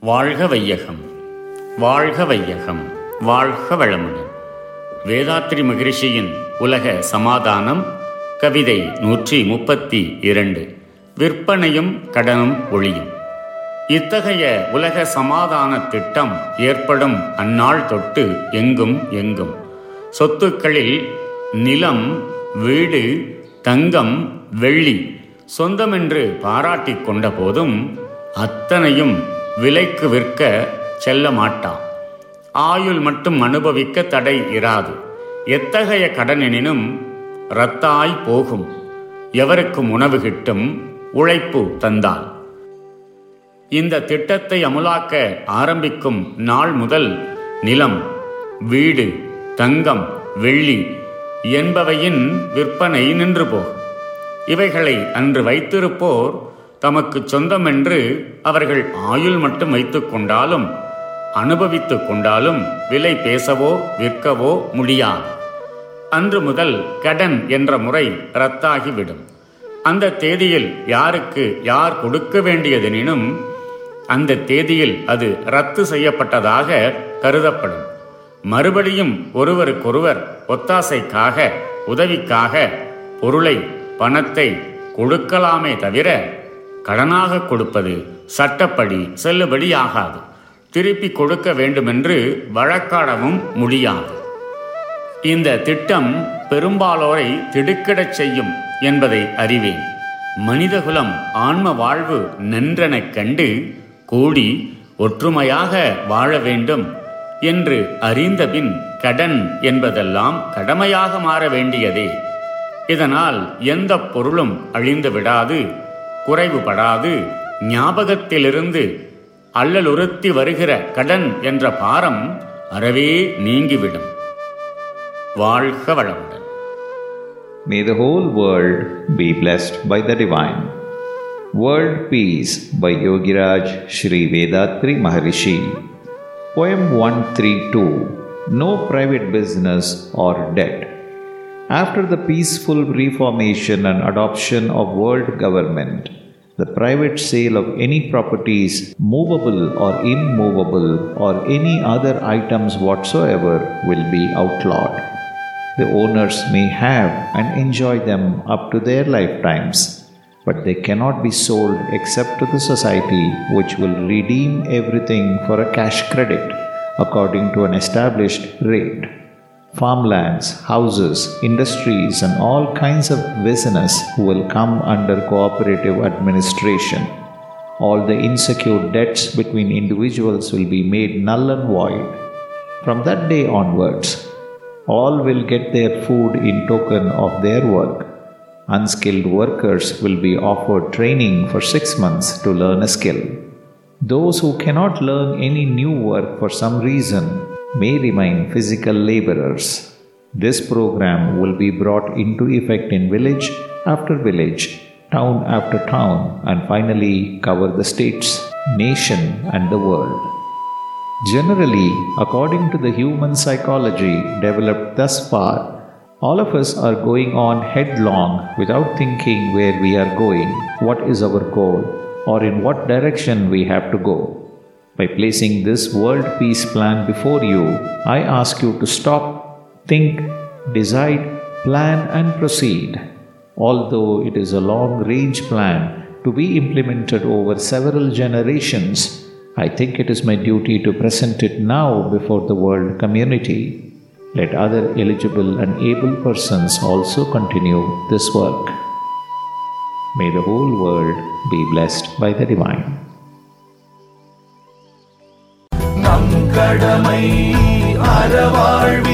வாழ்க வையகம் வாழ்க வையகம் வாழ்க வளமுடன். வேதாத்ரி மகிழ்ச்சியின் உலக சமாதானம் கவிதை நூற்றி முப்பத்தி இரண்டு விற்பனையும் கடனும் ஒளியும். இத்தகைய உலக சமாதான திட்டம் ஏற்படும் அந்நாள் தொட்டு எங்கும் எங்கும். சொத்துக்களில் நிலம் வீடு தங்கம் வெள்ளி சொந்தமென்று பாராட்டிக் கொண்ட போதும் அத்தனையும் விலைக்கு விற்க செல்ல மாட்டான் ஆயுள் மட்டும் அனுபவிக்க தடை இராது. எத்தகைய கடனெனினும் இரத்தாய் போகும். எவருக்கும் உணவு கிட்டும் உழைப்பு தந்தால். இந்த திட்டத்தை அமுலாக்க ஆரம்பிக்கும் நாள் முதல் நிலம் வீடு தங்கம் வெள்ளி என்பவையின் விற்பனை நின்று போகும். இவைகளை அன்று வைத்திருப்போர் தமக்கு சொந்தமென்று அவர்கள் ஆயுள் மட்டும் வைத்துக் கொண்டாலும் அனுபவித்துக் கொண்டாலும் விலை பேசவோ விற்கவோ முடியாது. அன்று முதல் கடன் என்ற முறை ரத்தாகிவிடும். அந்த தேதியில் யாருக்கு யார் கொடுக்க வேண்டியதெனினும் அந்த தேதியில் அது ரத்து செய்யப்பட்டதாக கருதப்படும். மறுபடியும் ஒருவருக்கொருவர் ஒத்தாசைக்காக உதவிக்காக பொருளை பணத்தை கொடுக்கலாமே தவிர கடனாக கொடுப்பது சட்டப்படி செல்லுபடியாகாது. திருப்பி கொடுக்க வேண்டுமென்று வழக்காடவும் முடியாது. இந்த திட்டம் பெரும்பாலோரை திடுக்கிடச் செய்யும் என்பதை அறிவேன். மனிதகுலம் ஆன்ம வாழ்வு நன்றெனக் கண்டு கூடி ஒற்றுமையாக வாழ வேண்டும் என்று அறிந்தபின் கடன் என்பதெல்லாம் கடமையாக மாற வேண்டியதே. இதனால் எந்த பொருளும் அழிந்து விடாது குறைவுபடாது ஞாபகத்திலிருந்து அல்லலுறுத்தி வருகிற கடன் என்ற பாரம் அறவே நீங்கிவிடும் வாழ்க வளமுடன் May the whole world be blessed by the divine. World Peace by Yogiraj Sri Vedatri Maharishi. Poem 132 No private business or debt. After the peaceful reformation and adoption of world government, the private sale of any properties, movable or immovable, or any other items whatsoever will be outlawed. The owners may have and enjoy them up to their lifetimes, but they cannot be sold except to the society which will redeem everything for a cash credit according to an established rate. Farmlands, houses, industries, and all kinds of business will come under cooperative administration. All the insecure debts between individuals will be made null and void. From that day onwards, all will get their food in token of their work. Unskilled workers will be offered training for six months to learn a skill. Those who cannot learn any new work for some reason may remain physical laborers. This program will be brought into effect in village after village, town after town, and finally cover the states, nation, and the world. Generally, according to the human psychology developed thus far, all of us are going on headlong without thinking where we are going, what is our goal, or in what direction we have to go. By placing this world peace plan before you, I ask you to stop, think, decide, plan, and proceed. Although it is a long range plan to be implemented over several generations, I think it is my duty to present it now before the world community. Let other eligible and able persons also continue this work. May the whole world be blessed by the divine. கடமை அறவாழ்வி